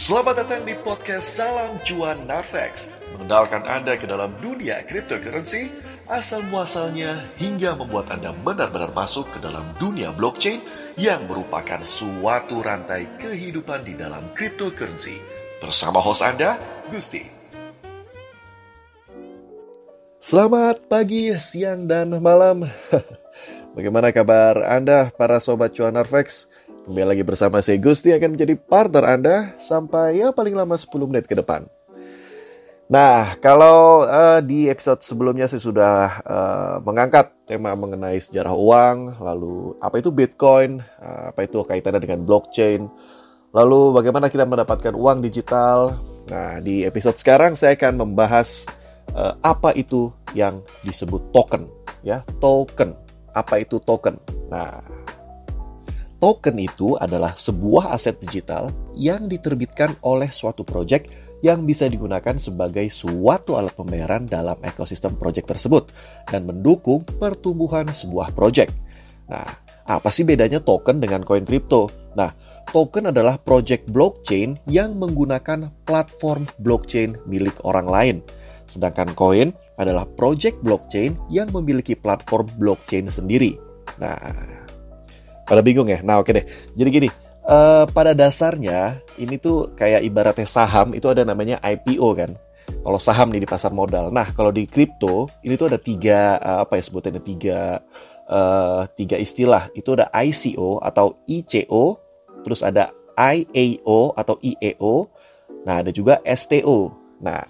Selamat datang di podcast Salam Cuan Narvex Mengenalkan Anda ke dalam dunia cryptocurrency Asal muasalnya hingga membuat Anda benar-benar masuk ke dalam dunia blockchain Yang merupakan suatu rantai kehidupan di dalam cryptocurrency. Bersama host Anda, Gusti. Selamat pagi, siang, dan malam. Bagaimana kabar Anda para Sobat Cuan Narvex? Kembali lagi bersama saya Gusti akan menjadi partner Anda sampai ya paling lama 10 menit ke depan. Nah, kalau uh, di episode sebelumnya saya sudah uh, mengangkat tema mengenai sejarah uang, lalu apa itu Bitcoin, uh, apa itu kaitannya dengan blockchain, lalu bagaimana kita mendapatkan uang digital. Nah, di episode sekarang saya akan membahas uh, apa itu yang disebut token, ya, token. Apa itu token? Nah, Token itu adalah sebuah aset digital yang diterbitkan oleh suatu project yang bisa digunakan sebagai suatu alat pembayaran dalam ekosistem project tersebut dan mendukung pertumbuhan sebuah project. Nah, apa sih bedanya token dengan koin kripto? Nah, token adalah project blockchain yang menggunakan platform blockchain milik orang lain. Sedangkan koin adalah project blockchain yang memiliki platform blockchain sendiri. Nah, pada bingung ya? Nah oke deh. Jadi gini, uh, pada dasarnya ini tuh kayak ibaratnya saham itu ada namanya IPO kan. Kalau saham nih di pasar modal. Nah kalau di kripto ini tuh ada tiga uh, apa ya sebutannya tiga uh, tiga istilah. Itu ada ICO atau ICO, terus ada IAO atau IEO, nah ada juga STO. Nah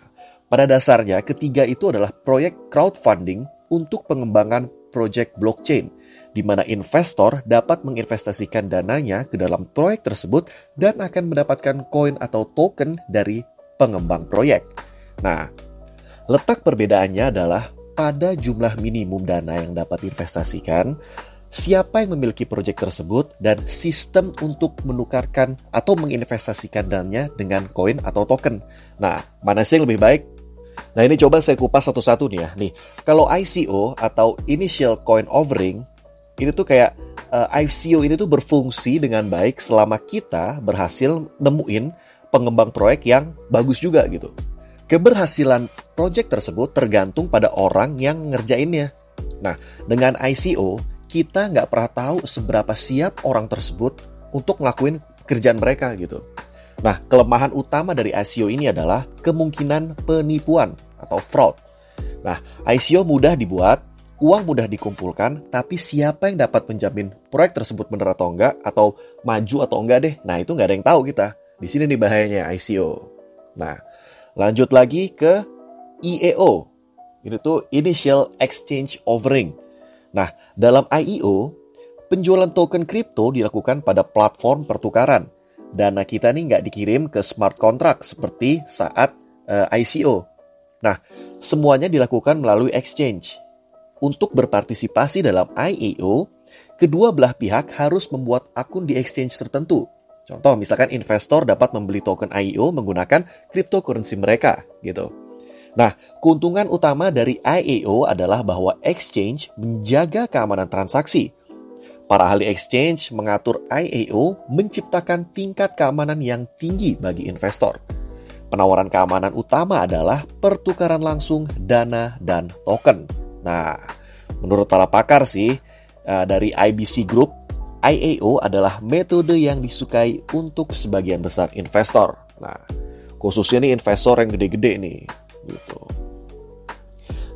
pada dasarnya ketiga itu adalah proyek crowdfunding untuk pengembangan project blockchain di mana investor dapat menginvestasikan dananya ke dalam proyek tersebut dan akan mendapatkan koin atau token dari pengembang proyek. Nah, letak perbedaannya adalah pada jumlah minimum dana yang dapat diinvestasikan, siapa yang memiliki proyek tersebut, dan sistem untuk menukarkan atau menginvestasikan dananya dengan koin atau token. Nah, mana sih yang lebih baik? Nah ini coba saya kupas satu-satu nih ya. Nih, kalau ICO atau Initial Coin Offering ini tuh kayak uh, eh, ICO ini tuh berfungsi dengan baik selama kita berhasil nemuin pengembang proyek yang bagus juga gitu. Keberhasilan proyek tersebut tergantung pada orang yang ngerjainnya. Nah, dengan ICO, kita nggak pernah tahu seberapa siap orang tersebut untuk ngelakuin kerjaan mereka gitu. Nah, kelemahan utama dari ICO ini adalah kemungkinan penipuan atau fraud. Nah, ICO mudah dibuat, uang mudah dikumpulkan, tapi siapa yang dapat menjamin proyek tersebut benar atau enggak, atau maju atau enggak deh, nah itu nggak ada yang tahu kita. Di sini nih bahayanya ICO. Nah, lanjut lagi ke IEO. Ini tuh Initial Exchange Offering. Nah, dalam IEO, penjualan token kripto dilakukan pada platform pertukaran. Dana kita nih nggak dikirim ke smart contract seperti saat uh, eh, ICO. Nah, semuanya dilakukan melalui exchange untuk berpartisipasi dalam IAO, kedua belah pihak harus membuat akun di exchange tertentu. Contoh, misalkan investor dapat membeli token IEO menggunakan cryptocurrency mereka, gitu. Nah, keuntungan utama dari IAO adalah bahwa exchange menjaga keamanan transaksi. Para ahli exchange mengatur IAO menciptakan tingkat keamanan yang tinggi bagi investor. Penawaran keamanan utama adalah pertukaran langsung dana dan token. Nah, menurut para pakar sih, uh, dari IBC Group, IAO adalah metode yang disukai untuk sebagian besar investor. Nah, khususnya nih investor yang gede-gede nih, gitu.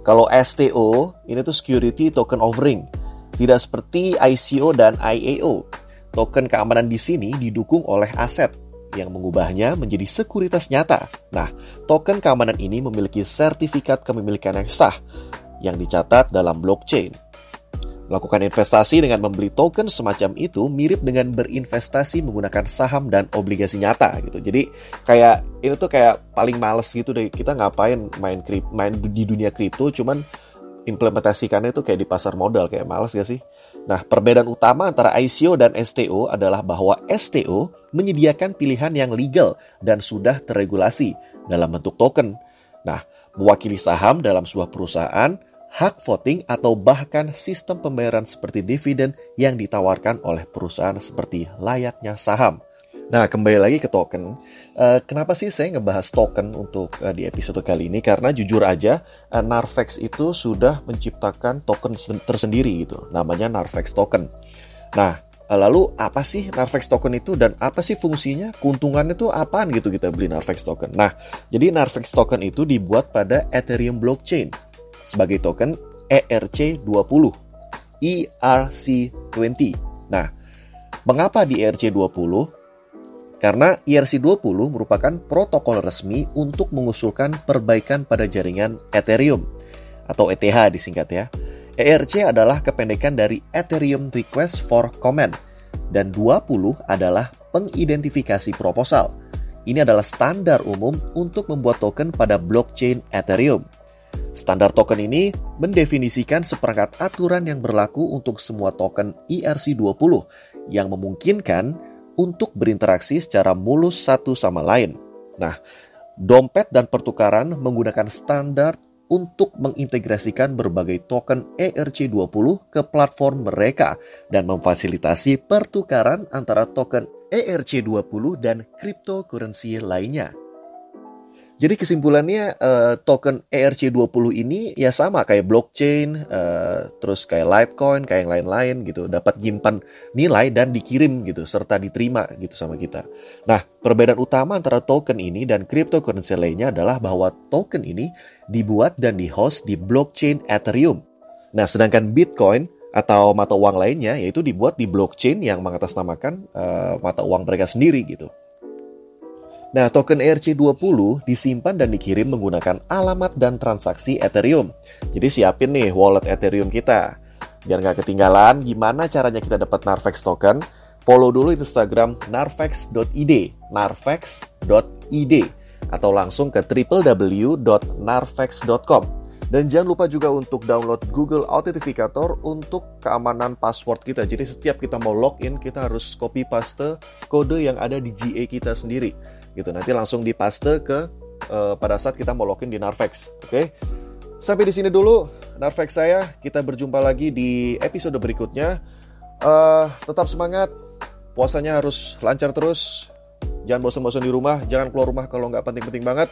Kalau STO, ini tuh Security Token Offering. Tidak seperti ICO dan IAO. Token keamanan di sini didukung oleh aset yang mengubahnya menjadi sekuritas nyata. Nah, token keamanan ini memiliki sertifikat kepemilikan yang sah yang dicatat dalam blockchain. Melakukan investasi dengan membeli token semacam itu mirip dengan berinvestasi menggunakan saham dan obligasi nyata gitu. Jadi kayak ini tuh kayak paling males gitu deh kita ngapain main main di dunia kripto cuman implementasikannya itu kayak di pasar modal kayak males gak sih? Nah, perbedaan utama antara ICO dan STO adalah bahwa STO menyediakan pilihan yang legal dan sudah terregulasi dalam bentuk token. Nah, mewakili saham dalam sebuah perusahaan, hak voting, atau bahkan sistem pembayaran seperti dividen yang ditawarkan oleh perusahaan seperti layaknya saham. Nah, kembali lagi ke token. Uh, kenapa sih saya ngebahas token untuk uh, di episode kali ini? Karena jujur aja, uh, Narvex itu sudah menciptakan token tersendiri gitu. Namanya Narvex Token. Nah, lalu apa sih Narvex Token itu dan apa sih fungsinya? Keuntungannya itu apaan gitu kita beli Narvex Token? Nah, jadi Narvex Token itu dibuat pada Ethereum Blockchain sebagai token ERC20, ERC20. Nah, mengapa di ERC20? Karena ERC20 merupakan protokol resmi untuk mengusulkan perbaikan pada jaringan Ethereum atau ETH disingkat ya. ERC adalah kependekan dari Ethereum Request for Comment dan 20 adalah pengidentifikasi proposal. Ini adalah standar umum untuk membuat token pada blockchain Ethereum. Standar token ini mendefinisikan seperangkat aturan yang berlaku untuk semua token ERC20 yang memungkinkan untuk berinteraksi secara mulus satu sama lain. Nah, dompet dan pertukaran menggunakan standar untuk mengintegrasikan berbagai token ERC20 ke platform mereka dan memfasilitasi pertukaran antara token ERC20 dan cryptocurrency lainnya. Jadi kesimpulannya uh, token ERC20 ini ya sama kayak blockchain, uh, terus kayak Litecoin, kayak yang lain-lain gitu, dapat nyimpan nilai dan dikirim gitu serta diterima gitu sama kita. Nah, perbedaan utama antara token ini dan cryptocurrency lainnya adalah bahwa token ini dibuat dan di-host di blockchain Ethereum. Nah, sedangkan Bitcoin atau mata uang lainnya yaitu dibuat di blockchain yang mengatasnamakan uh, mata uang mereka sendiri gitu. Nah, token ERC20 disimpan dan dikirim menggunakan alamat dan transaksi Ethereum. Jadi siapin nih wallet Ethereum kita. Biar nggak ketinggalan, gimana caranya kita dapat Narvex token? Follow dulu Instagram narvex.id, narvex.id, atau langsung ke www.narvex.com. Dan jangan lupa juga untuk download Google Authenticator untuk keamanan password kita. Jadi setiap kita mau login, kita harus copy paste kode yang ada di GA kita sendiri gitu. Nanti langsung dipaste ke uh, pada saat kita mau login di Narvex. Oke. Okay? Sampai di sini dulu Narvex saya. Kita berjumpa lagi di episode berikutnya. Uh, tetap semangat. Puasanya harus lancar terus. Jangan bosan-bosan di rumah. Jangan keluar rumah kalau nggak penting-penting banget.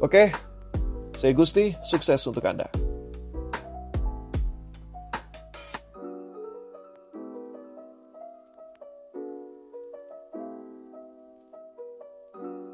Oke. Okay? Saya Gusti. Sukses untuk Anda.